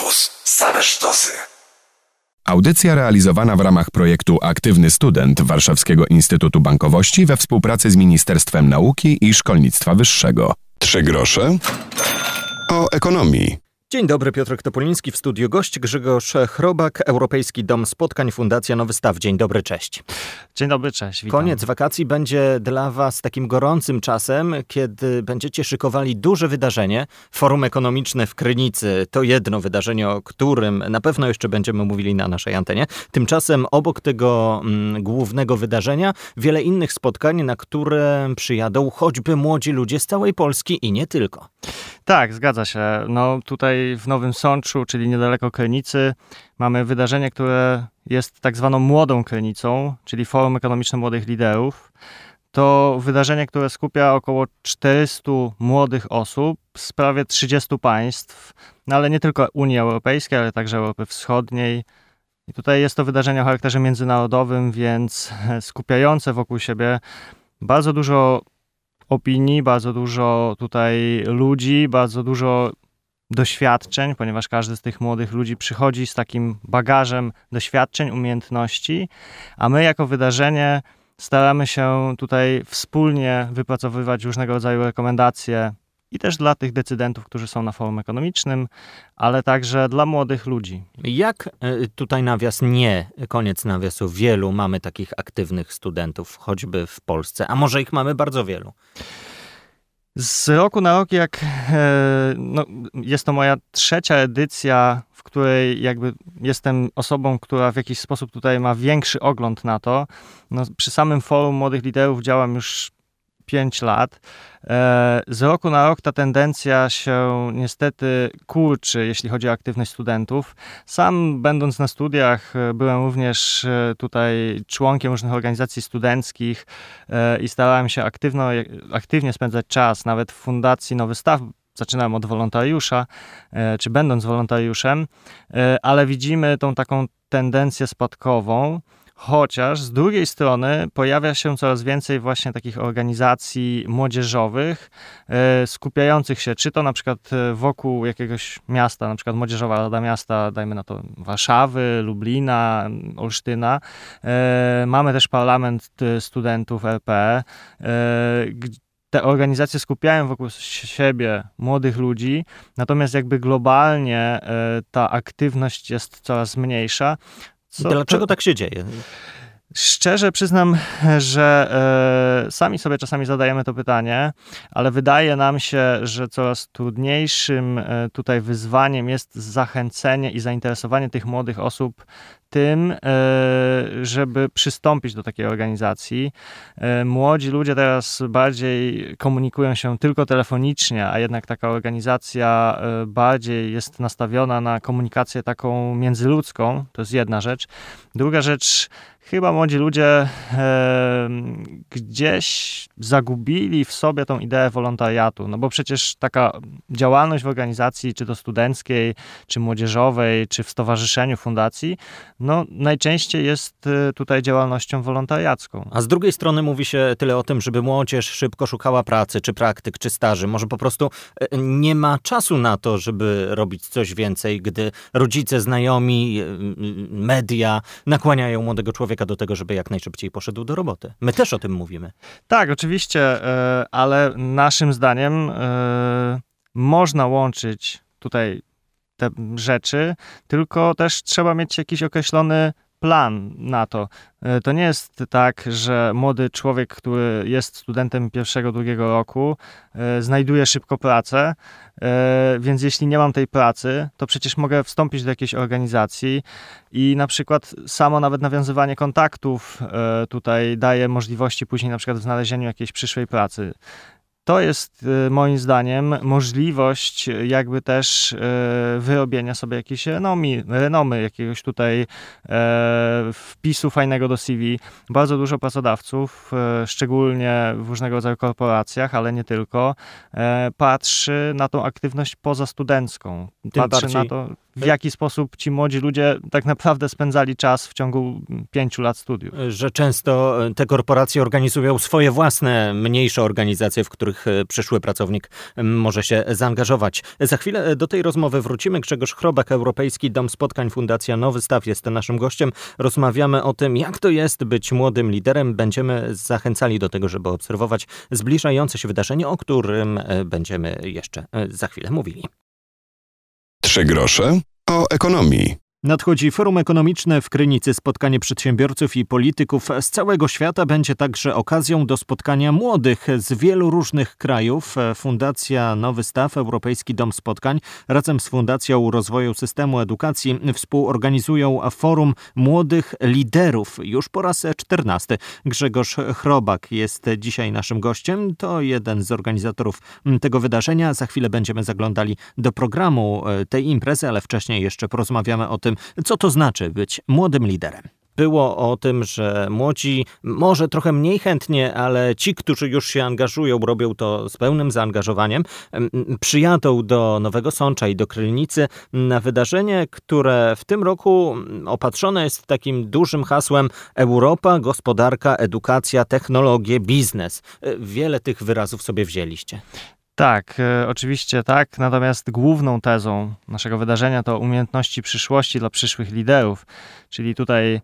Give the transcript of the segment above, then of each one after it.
Campus. Same sztosy. Audycja realizowana w ramach projektu Aktywny Student Warszawskiego Instytutu Bankowości we współpracy z Ministerstwem Nauki i Szkolnictwa Wyższego. Trzy grosze o ekonomii. Dzień dobry, Piotr Topoliński w studiu. Gość Grzegorz Chrobak, Europejski Dom Spotkań, Fundacja Nowy Staw. Dzień dobry, cześć. Dzień dobry, cześć. Witam. Koniec wakacji będzie dla Was takim gorącym czasem, kiedy będziecie szykowali duże wydarzenie. Forum Ekonomiczne w Krynicy to jedno wydarzenie, o którym na pewno jeszcze będziemy mówili na naszej antenie. Tymczasem obok tego mm, głównego wydarzenia wiele innych spotkań, na które przyjadą choćby młodzi ludzie z całej Polski i nie tylko. Tak, zgadza się. No tutaj w Nowym Sączu, czyli niedaleko Krynicy, mamy wydarzenie, które jest tak zwaną młodą Krynicą, czyli Forum Ekonomiczne Młodych Liderów. To wydarzenie, które skupia około 400 młodych osób z prawie 30 państw, no ale nie tylko Unii Europejskiej, ale także Europy Wschodniej. I tutaj jest to wydarzenie o charakterze międzynarodowym, więc skupiające wokół siebie bardzo dużo opinii, bardzo dużo tutaj ludzi, bardzo dużo doświadczeń, ponieważ każdy z tych młodych ludzi przychodzi z takim bagażem doświadczeń, umiejętności, a my jako wydarzenie staramy się tutaj wspólnie wypracowywać różnego rodzaju rekomendacje i też dla tych decydentów, którzy są na forum ekonomicznym, ale także dla młodych ludzi. Jak e, tutaj nawias nie, koniec nawiasu, wielu mamy takich aktywnych studentów, choćby w Polsce, a może ich mamy bardzo wielu? Z roku na rok, jak e, no, jest to moja trzecia edycja, w której jakby jestem osobą, która w jakiś sposób tutaj ma większy ogląd na to. No, przy samym forum młodych liderów działam już 5 lat. E, z roku na rok ta tendencja się niestety kurczy, jeśli chodzi o aktywność studentów. Sam, będąc na studiach, e, byłem również e, tutaj członkiem różnych organizacji studenckich i starałem się aktywno, aktywnie spędzać czas, nawet w Fundacji Nowy Staw zaczynałem od wolontariusza, czy będąc wolontariuszem, ale widzimy tą taką tendencję spadkową. Chociaż z drugiej strony pojawia się coraz więcej właśnie takich organizacji młodzieżowych, e, skupiających się czy to na przykład e, wokół jakiegoś miasta, na przykład Młodzieżowa Rada Miasta, dajmy na to Warszawy, Lublina, Olsztyna. E, mamy też Parlament Studentów RP, te organizacje skupiają wokół siebie młodych ludzi, natomiast jakby globalnie ta aktywność jest coraz mniejsza. Co, Dlaczego tak się dzieje? Szczerze przyznam, że e, sami sobie czasami zadajemy to pytanie, ale wydaje nam się, że coraz trudniejszym e, tutaj wyzwaniem jest zachęcenie i zainteresowanie tych młodych osób tym, e, żeby przystąpić do takiej organizacji. Młodzi ludzie teraz bardziej komunikują się tylko telefonicznie, a jednak taka organizacja bardziej jest nastawiona na komunikację taką międzyludzką. To jest jedna rzecz. Druga rzecz, chyba młodzi ludzie e, gdzieś zagubili w sobie tą ideę wolontariatu, no bo przecież taka działalność w organizacji, czy to studenckiej, czy młodzieżowej, czy w stowarzyszeniu, fundacji, no najczęściej jest e, tutaj działalnością wolontariacką. A z drugiej strony mówi się tyle o tym, żeby młodzież szybko szukała pracy, czy praktyk, czy staży. Może po prostu e, nie ma czasu na to, żeby robić coś więcej, gdy rodzice, znajomi, media nakłaniają młodego człowieka do tego, żeby jak najszybciej poszedł do roboty. My też o tym mówimy. Tak, oczywiście, e, ale naszym zdaniem e, można łączyć tutaj te rzeczy, tylko też trzeba mieć jakiś określony plan na to. E, to nie jest tak, że młody człowiek, który jest studentem pierwszego, drugiego roku, e, znajduje szybko pracę, e, więc jeśli nie mam tej pracy, to przecież mogę wstąpić do jakiejś organizacji i na przykład samo nawet nawiązywanie kontaktów tutaj daje możliwości później na przykład w znalezieniu jakiejś przyszłej pracy to jest y, moim zdaniem możliwość jakby też y, wyrobienia sobie jakiejś renomy, renomy jakiegoś tutaj e, wpisu fajnego do CV. Bardzo dużo pracodawców, e, szczególnie w różnego rodzaju korporacjach, ale nie tylko, e, patrzy na tą aktywność pozastudencką. Tym patrzy bardziej, na to w jaki sposób ci młodzi ludzie tak naprawdę spędzali czas w ciągu pięciu lat studiów. Że często te korporacje organizują swoje własne, mniejsze organizacje, w których przyszły pracownik może się zaangażować. Za chwilę do tej rozmowy wrócimy. Grzegorz Chrobak, Europejski Dom Spotkań Fundacja Nowy Staw jest naszym gościem. Rozmawiamy o tym, jak to jest być młodym liderem. Będziemy zachęcali do tego, żeby obserwować zbliżające się wydarzenie, o którym e, będziemy jeszcze e, za chwilę mówili. Trzy grosze o ekonomii. Nadchodzi forum ekonomiczne w Krynicy. Spotkanie przedsiębiorców i polityków z całego świata będzie także okazją do spotkania młodych z wielu różnych krajów. Fundacja Nowy Staw, Europejski Dom Spotkań, razem z Fundacją Rozwoju Systemu Edukacji współorganizują forum młodych liderów. Już po raz czternasty. Grzegorz Chrobak jest dzisiaj naszym gościem. To jeden z organizatorów tego wydarzenia. Za chwilę będziemy zaglądali do programu tej imprezy, ale wcześniej jeszcze porozmawiamy o tym, tym, co to znaczy być młodym liderem było o tym, że młodzi może trochę mniej chętnie, ale ci, którzy już się angażują, robią to z pełnym zaangażowaniem, przyjadą do Nowego Sącza i do Krylnicy na wydarzenie, które w tym roku opatrzone jest takim dużym hasłem Europa, gospodarka, edukacja, technologie, biznes. Wiele tych wyrazów sobie wzięliście. Tak, e, oczywiście tak. Natomiast główną tezą naszego wydarzenia to umiejętności przyszłości dla przyszłych liderów. Czyli tutaj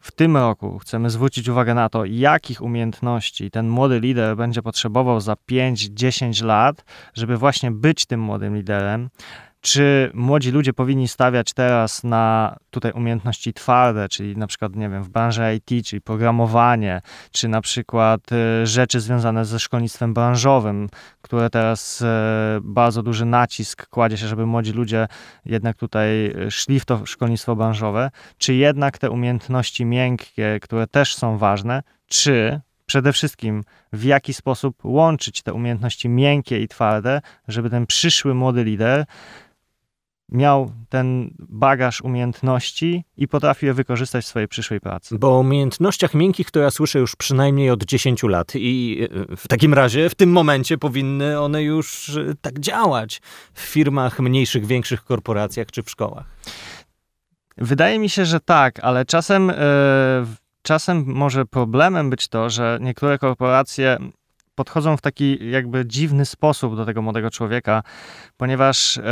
w tym roku chcemy zwrócić uwagę na to, jakich umiejętności ten młody lider będzie potrzebował za 5-10 lat, żeby właśnie być tym młodym liderem. Czy młodzi ludzie powinni stawiać teraz na tutaj umiejętności twarde, czyli na przykład, nie wiem, w branży IT, czyli programowanie, czy na przykład y, rzeczy związane ze szkolnictwem branżowym, które teraz y, bardzo duży nacisk kładzie się, żeby młodzi ludzie jednak tutaj y, szli w to szkolnictwo branżowe, czy jednak te umiejętności miękkie, które też są ważne, czy przede wszystkim w jaki sposób łączyć te umiejętności miękkie i twarde, żeby ten przyszły młody lider miał ten bagaż umiejętności i potrafił je wykorzystać w swojej przyszłej pracy. Bo o umiejętnościach miękkich to ja słyszę już przynajmniej od 10 lat i e, w takim razie w tym momencie powinny one już e, tak działać w firmach mniejszych, większych korporacjach czy w szkołach. Wydaje mi się, że tak, ale czasem, yy, czasem może problemem być to, że niektóre korporacje podchodzą w taki jakby dziwny sposób do tego młodego człowieka, ponieważ e,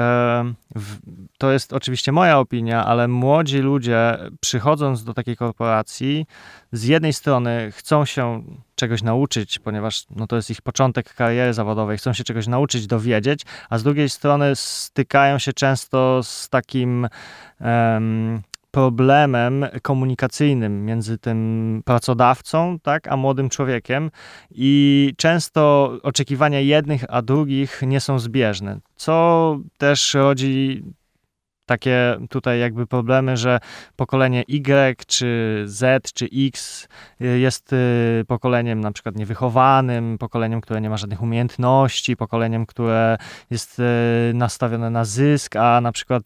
w, to jest oczywiście moja opinia, ale młodzi ludzie przychodząc do takiej korporacji, z jednej strony chcą się czegoś nauczyć, ponieważ no, to jest ich początek kariery zawodowej, chcą się czegoś nauczyć, dowiedzieć, a z drugiej strony stykają się często z takim problemem komunikacyjnym między tym pracodawcą, tak, a młodym człowiekiem i często oczekiwania jednych a drugich nie są zbieżne, co też rodzi takie tutaj jakby problemy, że pokolenie Y, czy Z, czy X y, jest y, pokoleniem na przykład niewychowanym, pokoleniem, które nie ma żadnych umiejętności, pokoleniem, które jest y, nastawione na zysk, a na przykład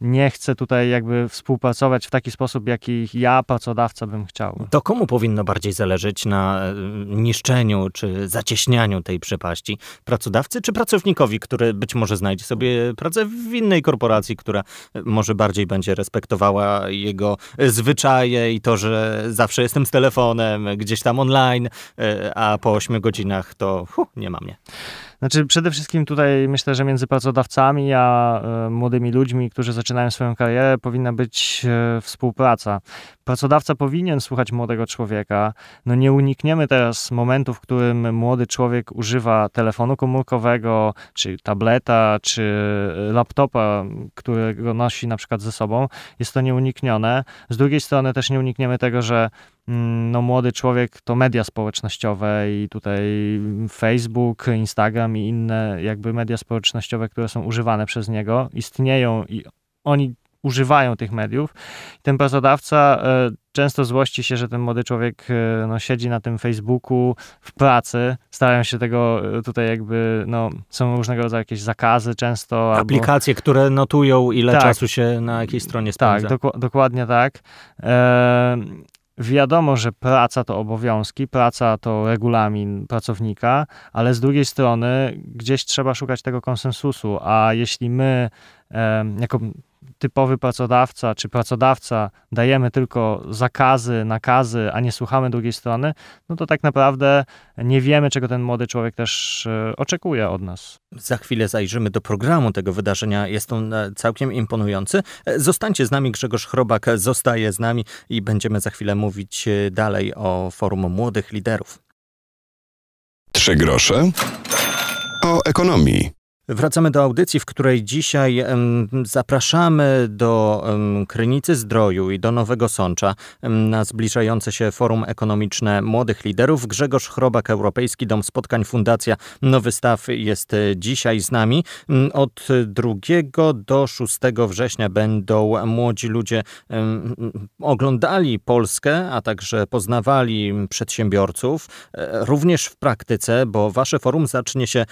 nie chce tutaj jakby współpracować w taki sposób, jaki ja, pracodawca, bym chciał. To komu powinno bardziej zależeć na niszczeniu czy zacieśnianiu tej przepaści? Pracodawcy czy pracownikowi, który być może znajdzie sobie pracę w innej korporacji? Która może bardziej będzie respektowała jego zwyczaje i to, że zawsze jestem z telefonem, gdzieś tam online, e, a po 8 godzinach to huh, nie ma mnie. Znaczy, przede wszystkim tutaj myślę, że między pracodawcami a e, młodymi ludźmi, którzy zaczynają swoją karierę, powinna być e, współpraca. Pracodawca powinien słuchać młodego człowieka. No nie unikniemy teraz momentu, w którym młody człowiek używa telefonu komórkowego, czy tableta, czy e, laptopa, którego nosi na przykład ze sobą. Jest to nieuniknione. Z drugiej strony też nie unikniemy tego, że no, młody człowiek to media społecznościowe i tutaj Facebook, Instagram i inne jakby media społecznościowe, które są używane przez niego, istnieją i oni używają tych mediów. Ten pracodawca e, często złości się, że ten młody człowiek e, no, siedzi na tym Facebooku w pracy, starają się tego e, tutaj jakby, no, są różnego rodzaju jakieś zakazy często. Aplikacje, albo... które notują, ile tak, czasu się na jakiej stronie spędza. Tak, doku dokładnie tak. E Wiadomo, że praca to obowiązki, praca to regulamin pracownika, ale z drugiej strony gdzieś trzeba szukać tego konsensusu, a jeśli my jako typowy pracodawca czy pracodawca dajemy tylko zakazy, nakazy, a nie słuchamy drugiej strony, no to tak naprawdę nie wiemy, czego ten młody człowiek też e, oczekuje od nas. Za chwilę zajrzymy do programu tego wydarzenia. Jest on e, całkiem imponujący. E, zostańcie z nami, Grzegorz Chrobak zostaje z nami i będziemy za chwilę mówić dalej o Forum Młodych Liderów. Trzy grosze o ekonomii. Wracamy do audycji, w której dzisiaj zapraszamy do Krynicy Zdroju i do Nowego Sącza na zbliżające się Forum Ekonomiczne Młodych Liderów. Grzegorz Chrobak, Europejski Dom Spotkań Fundacja Nowy Staw jest e, dzisiaj z nami. Od 2 do 6 września będą młodzi ludzie oglądali Polskę, a także poznawali przedsiębiorców, e, również w praktyce, bo wasze forum zacznie się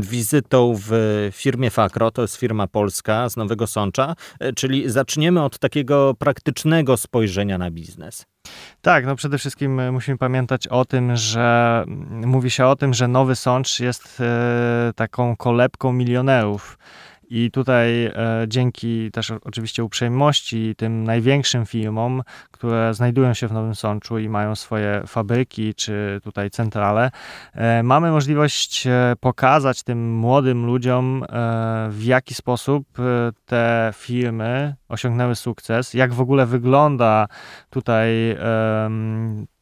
wizytą w firmie Fakro, to jest firma polska z Nowego Sącza, e, czyli zaczniemy od takiego praktycznego spojrzenia na biznes. Tak, no przede wszystkim e, musimy pamiętać o tym, że mm, mówi się o tym, że Nowy Sącz jest e, taką kolebką milionerów. I tutaj e, dzięki też oczywiście uprzejmości tym największym firmom, które znajdują się w Nowym Sączu i mają swoje fabryki czy tutaj centrale, e, mamy możliwość e, pokazać tym młodym ludziom, e, w jaki sposób e, te firmy osiągnęły sukces, jak w ogóle wygląda tutaj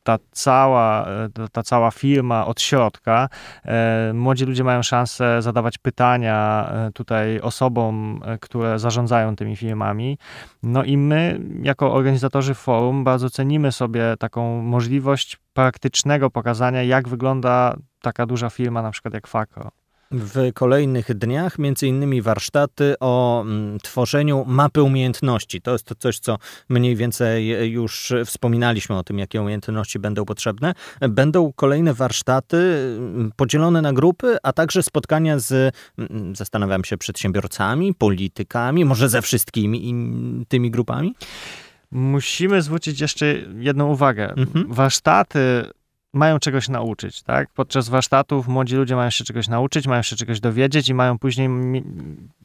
ta cała, e, ta cała firma od środka. E, młodzi ludzie mają szansę zadawać pytania e, tutaj osobom, które zarządzają tymi firmami. No i my, jako organizatorzy forum, bardzo cenimy sobie taką możliwość praktycznego pokazania, jak wygląda taka duża firma, na przykład jak Fakro w kolejnych dniach, między innymi warsztaty o mm, tworzeniu mapy umiejętności. To jest to coś, co mniej więcej już wspominaliśmy o tym, jakie umiejętności będą potrzebne. Będą kolejne warsztaty mm, podzielone na grupy, a także spotkania z, mm, zastanawiam się, przedsiębiorcami, politykami, może ze wszystkimi tymi grupami. Musimy zwrócić jeszcze jedną uwagę. Mhm. Warsztaty mają czegoś nauczyć, tak? Podczas warsztatów młodzi ludzie mają się czegoś nauczyć, mają się czegoś dowiedzieć i mają później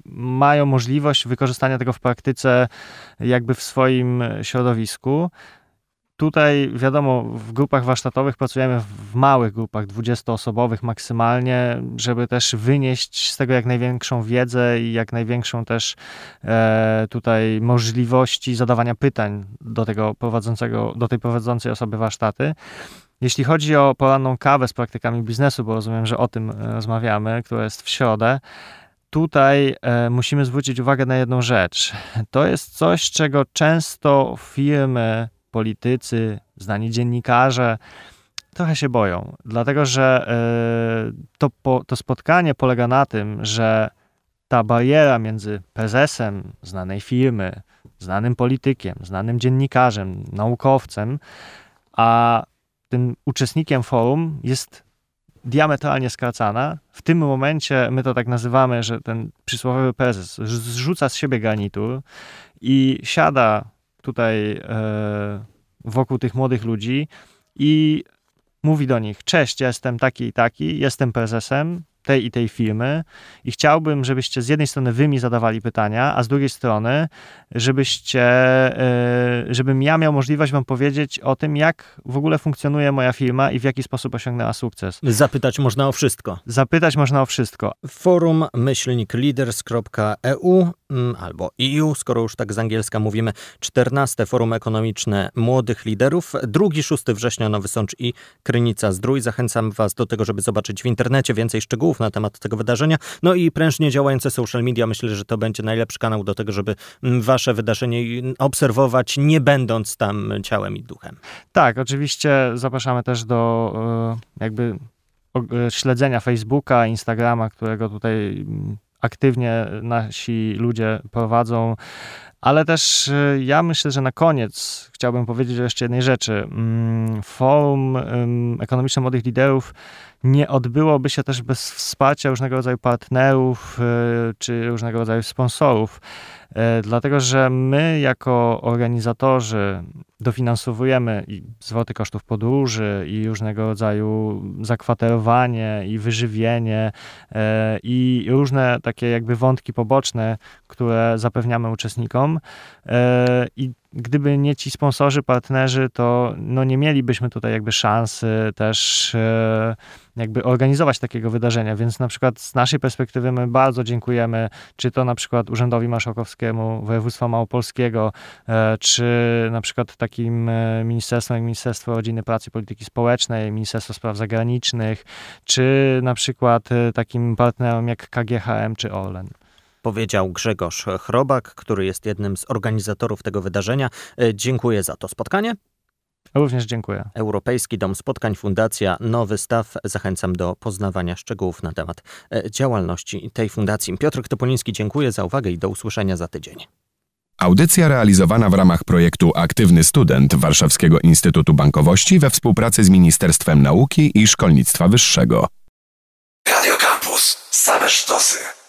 mają możliwość wykorzystania tego w praktyce jakby w swoim środowisku. Tutaj wiadomo, w grupach warsztatowych pracujemy w małych grupach, 20-osobowych maksymalnie, żeby też wynieść z tego jak największą wiedzę i jak największą też e, tutaj możliwości zadawania pytań do tego prowadzącego, do tej prowadzącej osoby warsztaty. Jeśli chodzi o poranną kawę z praktykami biznesu, bo rozumiem, że o tym e, rozmawiamy, która jest w środę, tutaj e, musimy zwrócić uwagę na jedną rzecz. To jest coś, czego często firmy, politycy, znani dziennikarze trochę się boją, dlatego że e, to, to spotkanie polega na tym, że ta bariera między prezesem znanej firmy, znanym politykiem, znanym dziennikarzem, naukowcem, a tym uczestnikiem forum jest diametralnie skracana. W tym momencie my to tak nazywamy, że ten przysłowiowy prezes zrzuca z siebie garnitur i siada tutaj e, wokół tych młodych ludzi i mówi do nich: Cześć, ja jestem taki i taki, jestem prezesem, tej i tej firmy i chciałbym, żebyście z jednej strony wy mi zadawali pytania, a z drugiej strony, żebyście, e, żebym ja miał możliwość wam powiedzieć o tym, jak w ogóle funkcjonuje moja firma i w jaki sposób osiągnęła sukces. Zapytać można o wszystko. Zapytać można o wszystko. Forum myślnikleaders.eu mm, albo EU, skoro już tak z angielska mówimy, 14 Forum Ekonomiczne Młodych Liderów, 2-6 września Nowy Sącz i Krynica Zdrój. Zachęcam was do tego, żeby zobaczyć w internecie więcej szczegółów na temat tego wydarzenia. No i prężnie działające social media. Myślę, że to będzie najlepszy kanał do tego, żeby mm, wasze wydarzenie obserwować, nie będąc tam ciałem i duchem. Tak, oczywiście zapraszamy też do e, jakby e, śledzenia Facebooka, Instagrama, którego tutaj mm, aktywnie nasi ludzie prowadzą. Ale też e, ja myślę, że na koniec chciałbym powiedzieć jeszcze jednej rzeczy. Mm, Forum Ekonomiczne Młodych Liderów nie odbyłoby się też bez wsparcia różnego rodzaju partnerów e, czy różnego rodzaju sponsorów. E, dlatego, że my jako organizatorzy dofinansowujemy i zwroty kosztów podróży, i różnego rodzaju zakwaterowanie, i wyżywienie, e, i różne takie jakby wątki poboczne, które zapewniamy uczestnikom. I gdyby nie ci sponsorzy, partnerzy, to no nie mielibyśmy tutaj jakby szansy też e, jakby organizować takiego wydarzenia, więc na przykład z naszej perspektywy my bardzo dziękujemy, czy to na przykład Urzędowi Marszałkowskiemu Województwa Małopolskiego, e, czy na przykład takim e, ministerstwom jak Ministerstwo Rodziny, Pracy i Polityki Społecznej, Ministerstwo Spraw Zagranicznych, czy na przykład takim partnerom jak KGHM czy Orlen powiedział Grzegorz Chrobak, który jest jednym z organizatorów tego wydarzenia. E, dziękuję za to spotkanie. Również dziękuję. Europejski Dom Spotkań, Fundacja Nowy Staw. Zachęcam do poznawania szczegółów na temat e, działalności tej fundacji. Piotr Topoliński, dziękuję za uwagę i do usłyszenia za tydzień. Audycja realizowana w ramach projektu Aktywny Student Warszawskiego Instytutu Bankowości we współpracy z Ministerstwem Nauki i Szkolnictwa Wyższego. Radio Campus. Same sztosy.